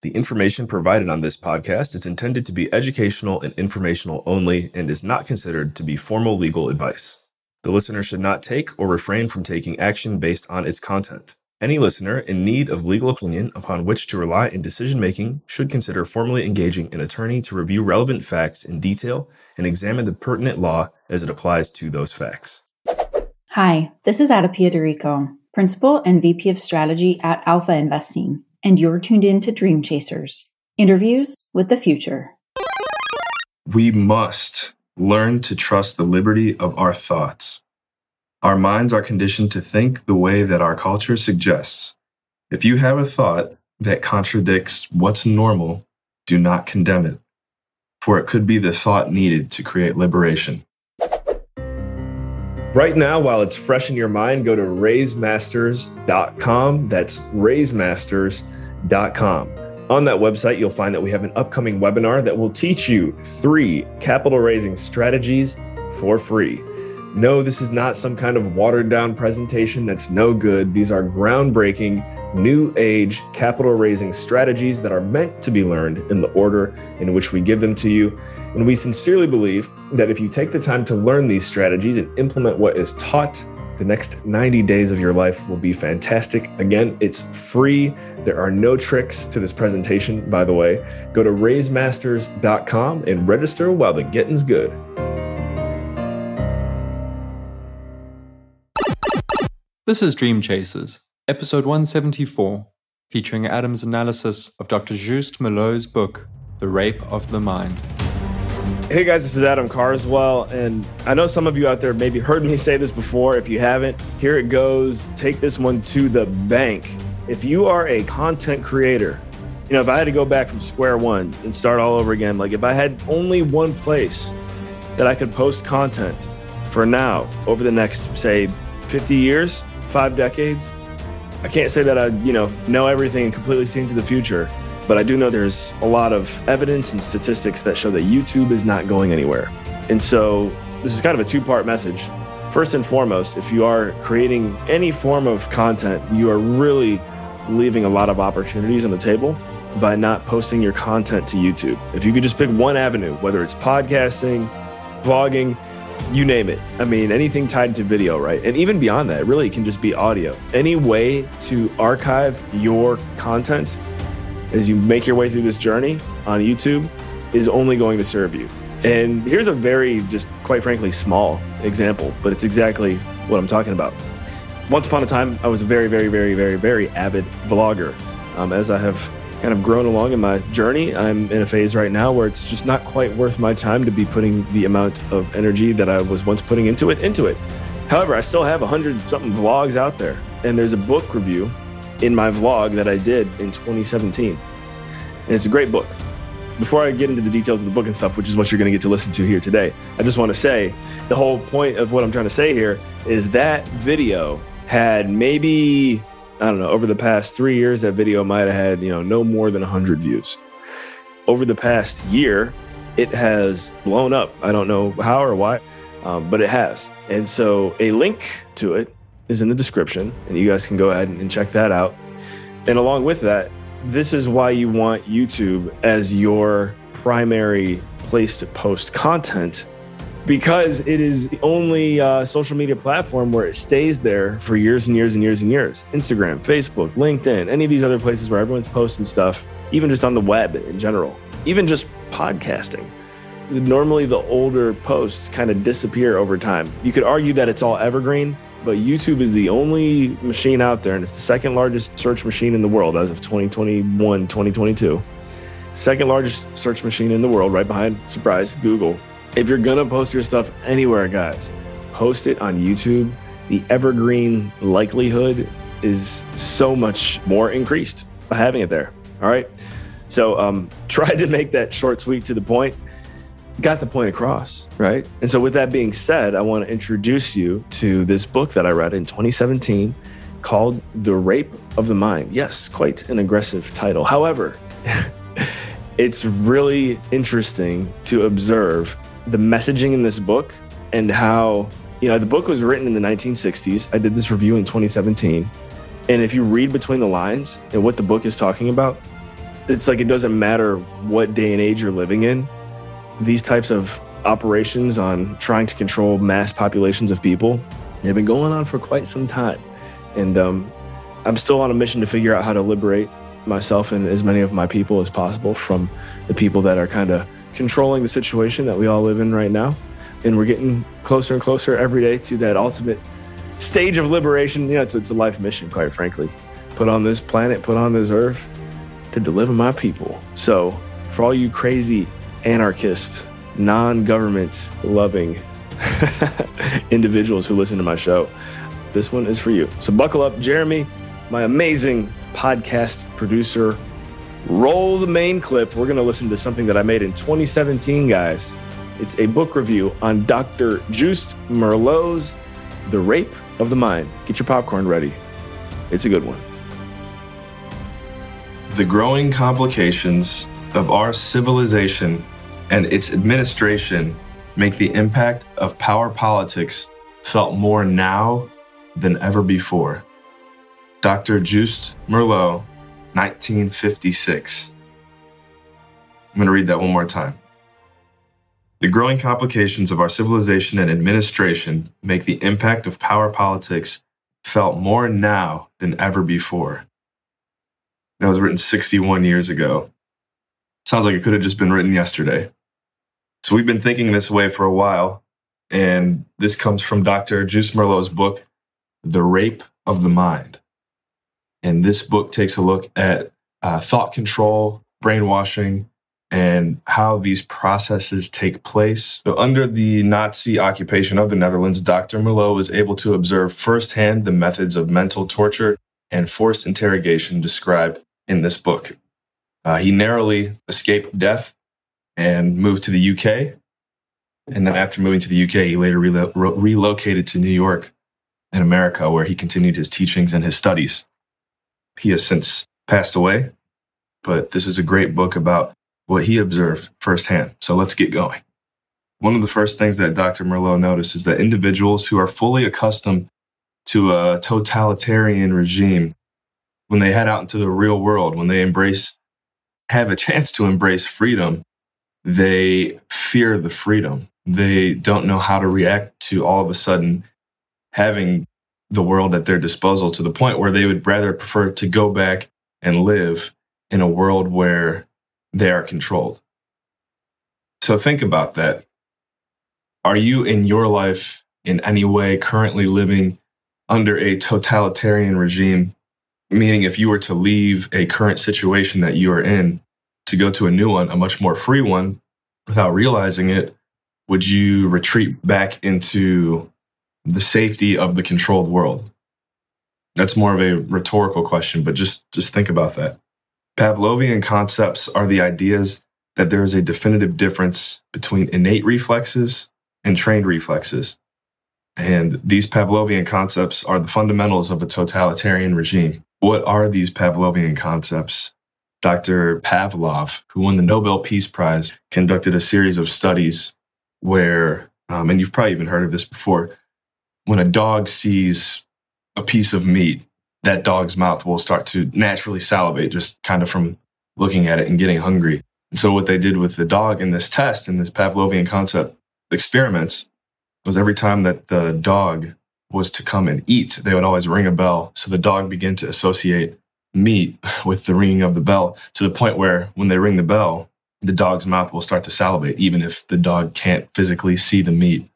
The information provided on this podcast is intended to be educational and informational only and is not considered to be formal legal advice. The listener should not take or refrain from taking action based on its content. Any listener in need of legal opinion upon which to rely in decision making should consider formally engaging an attorney to review relevant facts in detail and examine the pertinent law as it applies to those facts. Hi, this is Ada Piederico, Principal and VP of Strategy at Alpha Investing, and you're tuned in to Dream Chasers interviews with the future. We must learn to trust the liberty of our thoughts. Our minds are conditioned to think the way that our culture suggests. If you have a thought that contradicts what's normal, do not condemn it, for it could be the thought needed to create liberation. Right now, while it's fresh in your mind, go to raisemasters.com. That's raisemasters.com. On that website, you'll find that we have an upcoming webinar that will teach you three capital raising strategies for free. No, this is not some kind of watered down presentation that's no good. These are groundbreaking, new age capital raising strategies that are meant to be learned in the order in which we give them to you. And we sincerely believe that if you take the time to learn these strategies and implement what is taught, the next 90 days of your life will be fantastic. Again, it's free. There are no tricks to this presentation, by the way. Go to raisemasters.com and register while the getting's good. This is Dream Chasers, episode 174, featuring Adam's analysis of Dr. Joost Meerloo's book, The Rape of the Mind. Hey guys, this is Adam Carswell, and I know some of you out there maybe heard me say this before. If you haven't, here it goes. Take this one to the bank. If you are a content creator, you know, if I had to go back from square one and start all over again, like if I had only one place that I could post content for now over the next, say, 50 years, five decades. I can't say that I, you know, know everything and completely see into the future, but I do know there's a lot of evidence and statistics that show that YouTube is not going anywhere. And so this is kind of a two part message. First and foremost, if you are creating any form of content, you are really leaving a lot of opportunities on the table by not posting your content to YouTube. If you could just pick one avenue, whether it's podcasting, vlogging, you name it. I mean, anything tied to video, right? And even beyond that, really, it can just be audio. Any way to archive your content as you make your way through this journey on YouTube is only going to serve you. And here's a very, just quite frankly, small example, but it's exactly what I'm talking about. Once upon a time, I was a very, very, very, very, very avid vlogger. Um, as I have kind of grown along in my journey. I'm in a phase right now where it's just not quite worth my time to be putting the amount of energy that I was once putting into it into it. However, I still have a hundred something vlogs out there, and there's a book review in my vlog that I did in 2017, and it's a great book. Before I get into the details of the book and stuff, which is what you're going to get to listen to here today, I just want to say the whole point of what I'm trying to say here is that video had maybe I don't know, over the past three years, that video might have had, you know, no more than 100 views. Over the past year, it has blown up. I don't know how or why, um, but it has. And so a link to it is in the description, and you guys can go ahead and check that out. And along with that, this is why you want YouTube as your primary place to post content because it is the only uh, social media platform where it stays there for years and years and years and years. Instagram, Facebook, LinkedIn, any of these other places where everyone's posting stuff, even just on the web in general, even just podcasting. Normally, the older posts kind of disappear over time. You could argue that it's all evergreen, but YouTube is the only machine out there, and it's the second largest search machine in the world as of 2021, 2022. Second largest search machine in the world, right behind, surprise, Google if you're gonna post your stuff anywhere, guys, post it on YouTube. The evergreen likelihood is so much more increased by having it there. All right. So um, tried to make that short, sweet, to the point. Got the point across, right? And so, with that being said, I want to introduce you to this book that I read in 2017 called The Rape of the Mind. Yes, quite an aggressive title. However, it's really interesting to observe the messaging in this book and how, you know, the book was written in the 1960s. I did this review in 2017. And if you read between the lines and what the book is talking about, it's like it doesn't matter what day and age you're living in. These types of operations on trying to control mass populations of people they've been going on for quite some time. And um, I'm still on a mission to figure out how to liberate myself and as many of my people as possible from the people that are kind of controlling the situation that we all live in right now. And we're getting closer and closer every day to that ultimate stage of liberation. You know, it's, it's a life mission, quite frankly. Put on this planet, put on this earth to deliver my people. So, for all you crazy anarchists, non government loving individuals who listen to my show, this one is for you. So, buckle up, Jeremy, my amazing podcast producer. Roll the main clip. We're going to listen to something that I made in 2017, guys. It's a book review on Dr. Joost Meerloo's The Rape of the Mind. Get your popcorn ready. It's a good one. The growing complications of our civilization and its administration make the impact of power politics felt more now than ever before. Dr. Joost Meerloo, 1956. I'm going to read that one more time. The growing complications of our civilization and administration make the impact of power politics felt more now than ever before. That was written 61 years ago. Sounds like it could have just been written yesterday. So we've been thinking this way for a while, and this comes from Dr. Joost Meerloo's book, The Rape of the Mind. And this book takes a look at uh, thought control, brainwashing, and how these processes take place. So, under the Nazi occupation of the Netherlands, Dr. Meerloo was able to observe firsthand the methods of mental torture and forced interrogation described in this book. Uh, he narrowly escaped death and moved to the UK. And then, after moving to the UK, he later relo- relocated to New York in America, where he continued his teachings and his studies. He has since passed away, but this is a great book about what he observed firsthand. So let's get going. One of the first things that Dr. Meerloo noticed is that individuals who are fully accustomed to a totalitarian regime, when they head out into the real world, when they embrace, have a chance to embrace freedom, they fear the freedom. They don't know how to react to all of a sudden having the world at their disposal to the point where they would rather prefer to go back and live in a world where they are controlled. So think about that. Are you in your life in any way currently living under a totalitarian regime? Meaning, if you were to leave a current situation that you are in to go to a new one, a much more free one, without realizing it, would you retreat back into the safety of the controlled world? That's more of a rhetorical question, but just, just think about that. Pavlovian concepts are the ideas that there is a definitive difference between innate reflexes and trained reflexes. And these Pavlovian concepts are the fundamentals of a totalitarian regime. What are these Pavlovian concepts? Dr. Pavlov, who won the Nobel Peace Prize, conducted a series of studies where, um, and you've probably even heard of this before, when a dog sees a piece of meat, that dog's mouth will start to naturally salivate just kind of from looking at it and getting hungry. And so what they did with the dog in this test, in this Pavlovian concept experiments, was every time that the dog was to come and eat, they would always ring a bell. So the dog began to associate meat with the ringing of the bell to the point where when they ring the bell, the dog's mouth will start to salivate, even if the dog can't physically see the meat.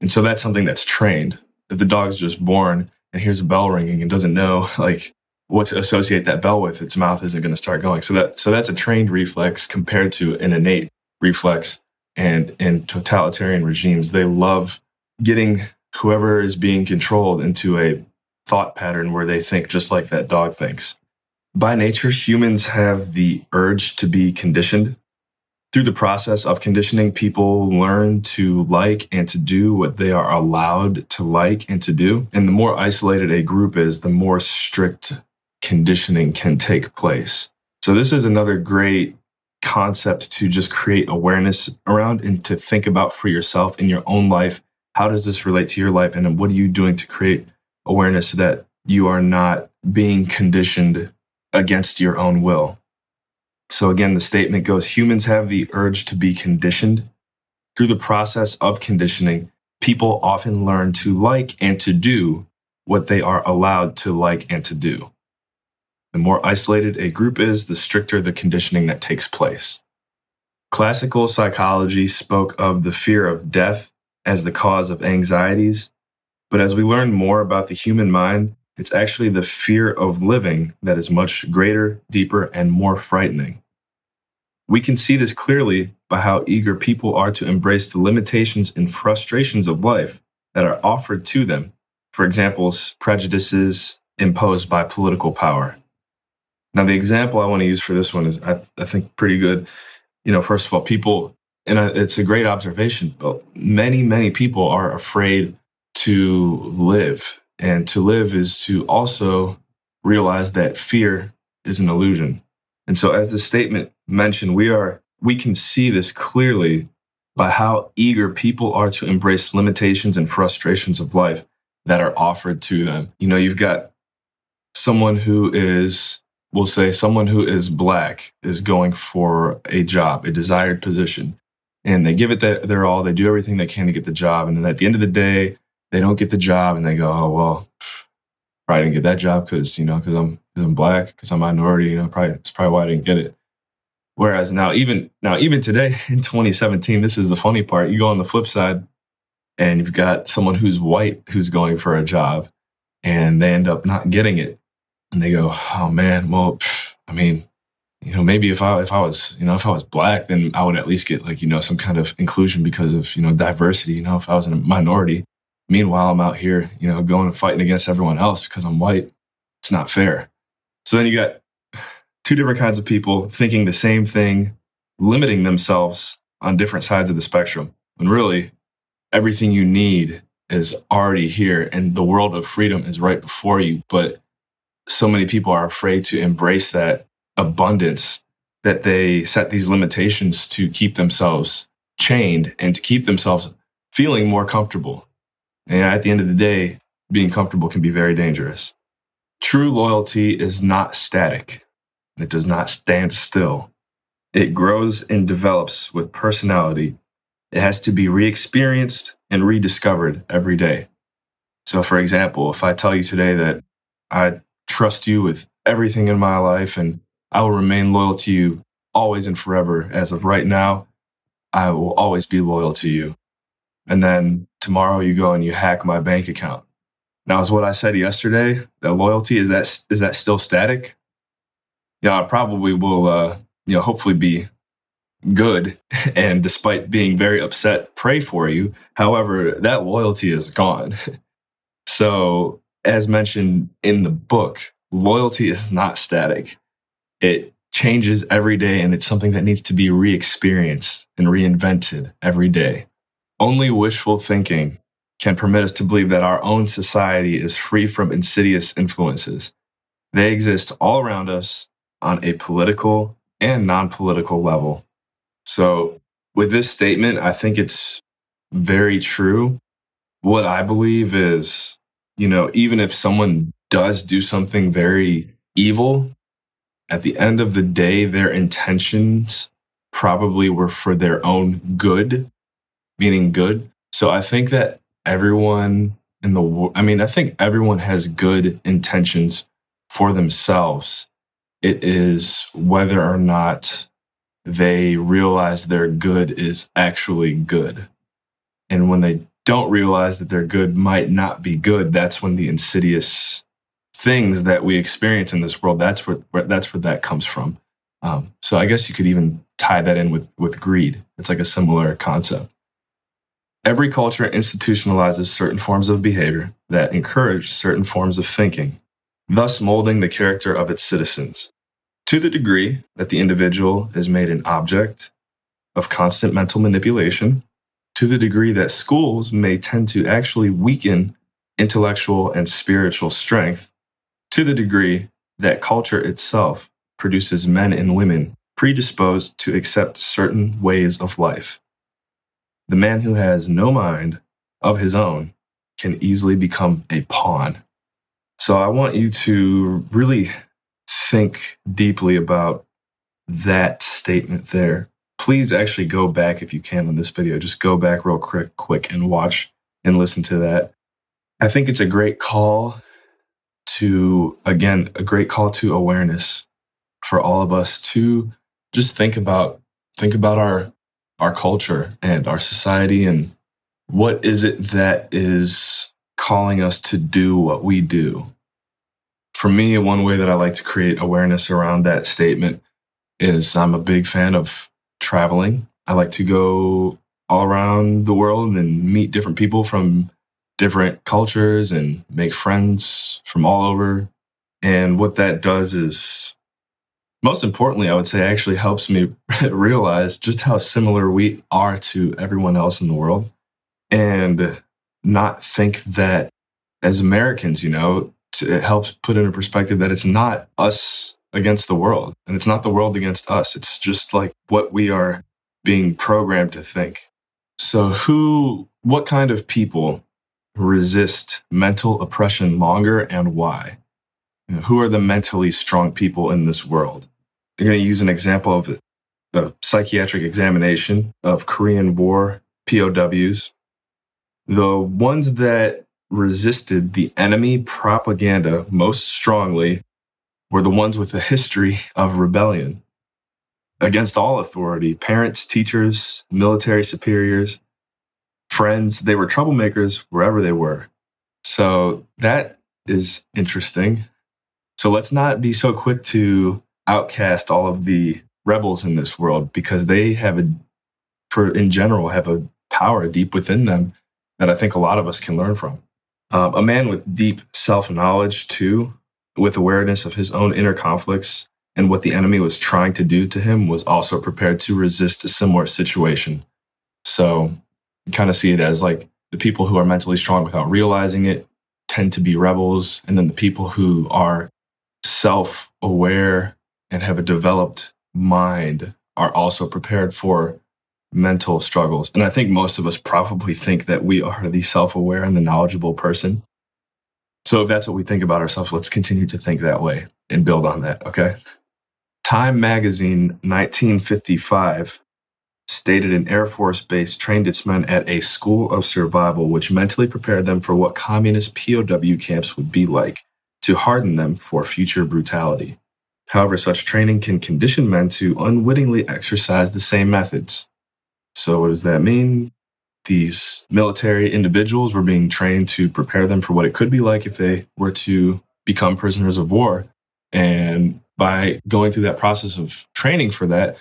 And so that's something that's trained. If the dog's just born and hears a bell ringing and doesn't know like what to associate that bell with, its mouth isn't going to start going. So that so that's a trained reflex compared to an innate reflex. And in totalitarian regimes, they love getting whoever is being controlled into a thought pattern where they think just like that dog thinks. By nature, humans have the urge to be conditioned through the process of conditioning, people learn to like and to do what they are allowed to like and to do. And the more isolated a group is, the more strict conditioning can take place. So, this is another great concept to just create awareness around and to think about for yourself in your own life. How does this relate to your life? And what are you doing to create awareness so that you are not being conditioned against your own will? So, again, the statement goes humans have the urge to be conditioned. Through the process of conditioning, people often learn to like and to do what they are allowed to like and to do. The more isolated a group is, the stricter the conditioning that takes place. Classical psychology spoke of the fear of death as the cause of anxieties, but as we learn more about the human mind, it's actually the fear of living that is much greater, deeper, and more frightening. We can see this clearly by how eager people are to embrace the limitations and frustrations of life that are offered to them. For examples, prejudices imposed by political power. Now, the example I want to use for this one is, I, I think, pretty good. You know, first of all, people, and it's a great observation, but many, many people are afraid to live and to live is to also realize that fear is an illusion. And so, as the statement mentioned, we are we can see this clearly by how eager people are to embrace limitations and frustrations of life that are offered to them. You know, you've got someone who is, we'll say, someone who is black is going for a job, a desired position, and they give it their all. They do everything they can to get the job, and then at the end of the day, they don't get the job and they go, oh, well, probably didn't get that job because, you know, because I'm, cause I'm black, because I'm minority, you know, probably, it's probably why I didn't get it. Whereas now, even now, even today in 2017, this is the funny part. You go on the flip side and you've got someone who's white who's going for a job and they end up not getting it. And they go, oh man, well, I mean, you know, maybe if I if I was, you know, if I was black, then I would at least get like, you know, some kind of inclusion because of, you know, diversity. You know, if I was in a minority, Meanwhile, I'm out here, you know, going and fighting against everyone else because I'm white. It's not fair. So then you got two different kinds of people thinking the same thing, limiting themselves on different sides of the spectrum. And really, everything you need is already here and the world of freedom is right before you. But so many people are afraid to embrace that abundance that they set these limitations to keep themselves chained and to keep themselves feeling more comfortable. And at the end of the day, being comfortable can be very dangerous. True loyalty is not static. It does not stand still. It grows and develops with personality. It has to be re experienced and rediscovered every day. So, for example, if I tell you today that I trust you with everything in my life and I will remain loyal to you always and forever, as of right now, I will always be loyal to you and then tomorrow you go and you hack my bank account. Now, is what I said yesterday, that loyalty is that is that still static? Yeah, I probably will. Uh, you know, hopefully be good, and despite being very upset, pray for you. However, that loyalty is gone. so, as mentioned in the book, loyalty is not static. It changes every day, and it's something that needs to be re-experienced and reinvented every day. Only wishful thinking can permit us to believe that our own society is free from insidious influences. They exist all around us on a political and non political level. So, with this statement, I think it's very true. What I believe is, you know, even if someone does do something very evil, at the end of the day, their intentions probably were for their own good meaning good. So I think that everyone in the world, I mean, I think everyone has good intentions for themselves. It is whether or not they realize their good is actually good. And when they don't realize that their good might not be good, that's when the insidious things that we experience in this world, that's where, where that's where that comes from. Um, so I guess you could even tie that in with with greed. It's like a similar concept. Every culture institutionalizes certain forms of behavior that encourage certain forms of thinking, thus molding the character of its citizens. To the degree that the individual is made an object of constant mental manipulation, to the degree that schools may tend to actually weaken intellectual and spiritual strength, to the degree that culture itself produces men and women predisposed to accept certain ways of life. The man who has no mind of his own can easily become a pawn. So I want you to really think deeply about that statement there, please actually go back if you can on this video. Just go back real quick, quick and watch and listen to that. I think it's a great call to, again, a great call to awareness for all of us to just think about think about our our culture and our society and what is it that is calling us to do what we do? For me one way that i like to create awareness around that statement is i'm a big fan of traveling. I like to go all around the world and meet different people from different cultures and make friends from all over. And what that does is most importantly, I would say actually helps me realize just how similar we are to everyone else in the world and not think that as Americans, you know, it helps put into perspective that it's not us against the world and it's not the world against us. It's just like what we are being programmed to think. So, who, what kind of people resist mental oppression longer and why? You know, who are the mentally strong people in this world? I'm going to use an example of a psychiatric examination of Korean War POWs. The ones that resisted the enemy propaganda most strongly were the ones with a history of rebellion against all authority parents, teachers, military superiors, friends. They were troublemakers wherever they were. So that is interesting. So let's not be so quick to outcast all of the rebels in this world because they have a, for in general, have a power deep within them that I think a lot of us can learn from. Uh, a man with deep self knowledge, too, with awareness of his own inner conflicts and what the enemy was trying to do to him, was also prepared to resist a similar situation. So, you kind of see it as like the people who are mentally strong without realizing it tend to be rebels. And then the people who are self aware and have a developed mind are also prepared for mental struggles. And I think most of us probably think that we are the self aware and the knowledgeable person. So if that's what we think about ourselves, let's continue to think that way and build on that, okay? Time magazine 1955 stated an Air Force base trained its men at a school of survival, which mentally prepared them for what communist POW camps would be like to harden them for future brutality. However, such training can condition men to unwittingly exercise the same methods. So, what does that mean? These military individuals were being trained to prepare them for what it could be like if they were to become prisoners of war. And by going through that process of training for that,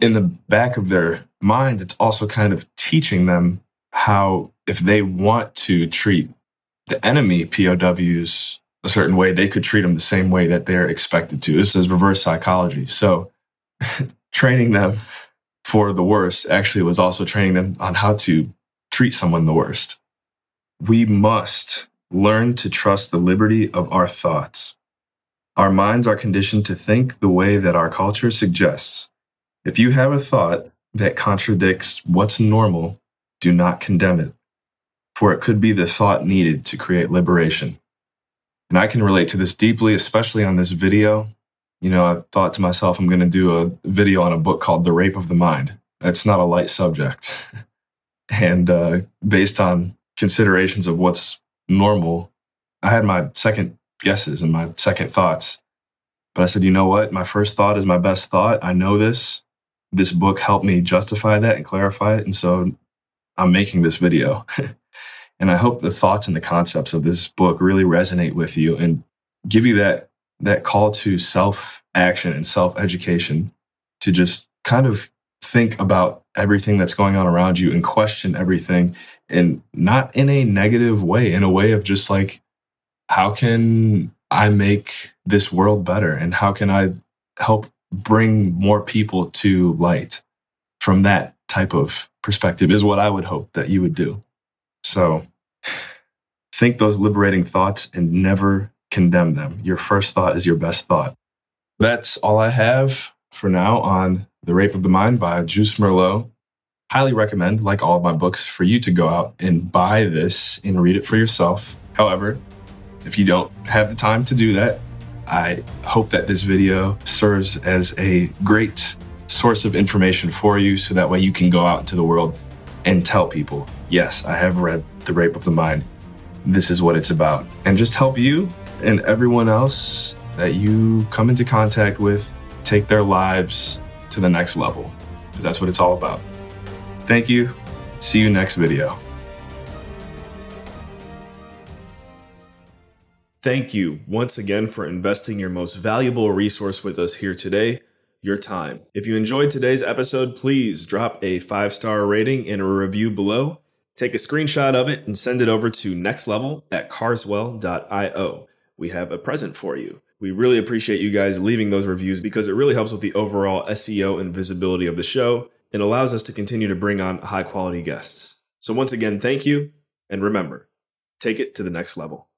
in the back of their minds, it's also kind of teaching them how, if they want to treat the enemy POWs a certain way, they could treat them the same way that they're expected to. This is reverse psychology. So, training them for the worst actually was also training them on how to treat someone the worst. We must learn to trust the liberty of our thoughts. Our minds are conditioned to think the way that our culture suggests. If you have a thought that contradicts what's normal, do not condemn it, for it could be the thought needed to create liberation. And I can relate to this deeply, especially on this video. You know, I thought to myself, I'm going to do a video on a book called The Rape of the Mind. It's not a light subject. and uh, based on considerations of what's normal, I had my second guesses and my second thoughts. But I said, you know what? My first thought is my best thought. I know this. This book helped me justify that and clarify it. And so I'm making this video. And I hope the thoughts and the concepts of this book really resonate with you and give you that that call to self action and self education to just kind of think about everything that's going on around you and question everything and not in a negative way in a way of just like how can i make this world better? And how can i help bring more people to light from that type of perspective is what i would hope that you would do so think those liberating thoughts and never condemn them. Your first thought is your best thought. That's all I have for now on The Rape of the Mind by Joost Meerloo. Highly recommend, like all of my books, for you to go out and buy this and read it for yourself. However, if you don't have the time to do that, I hope that this video serves as a great source of information for you so that way you can go out into the world and tell people, yes, I have read The Rape of the Mind. This is what it's about. And just help you and everyone else that you come into contact with take their lives to the next level. That's what it's all about. Thank you. See you next video. Thank you once again for investing your most valuable resource with us here today, your time. If you enjoyed today's episode, please drop a five star rating and a review below. Take a screenshot of it and send it over to nextlevel at carswell.io. We have a present for you. We really appreciate you guys leaving those reviews because it really helps with the overall SEO and visibility of the show and allows us to continue to bring on high quality guests. So, once again, thank you. And remember, take it to the next level.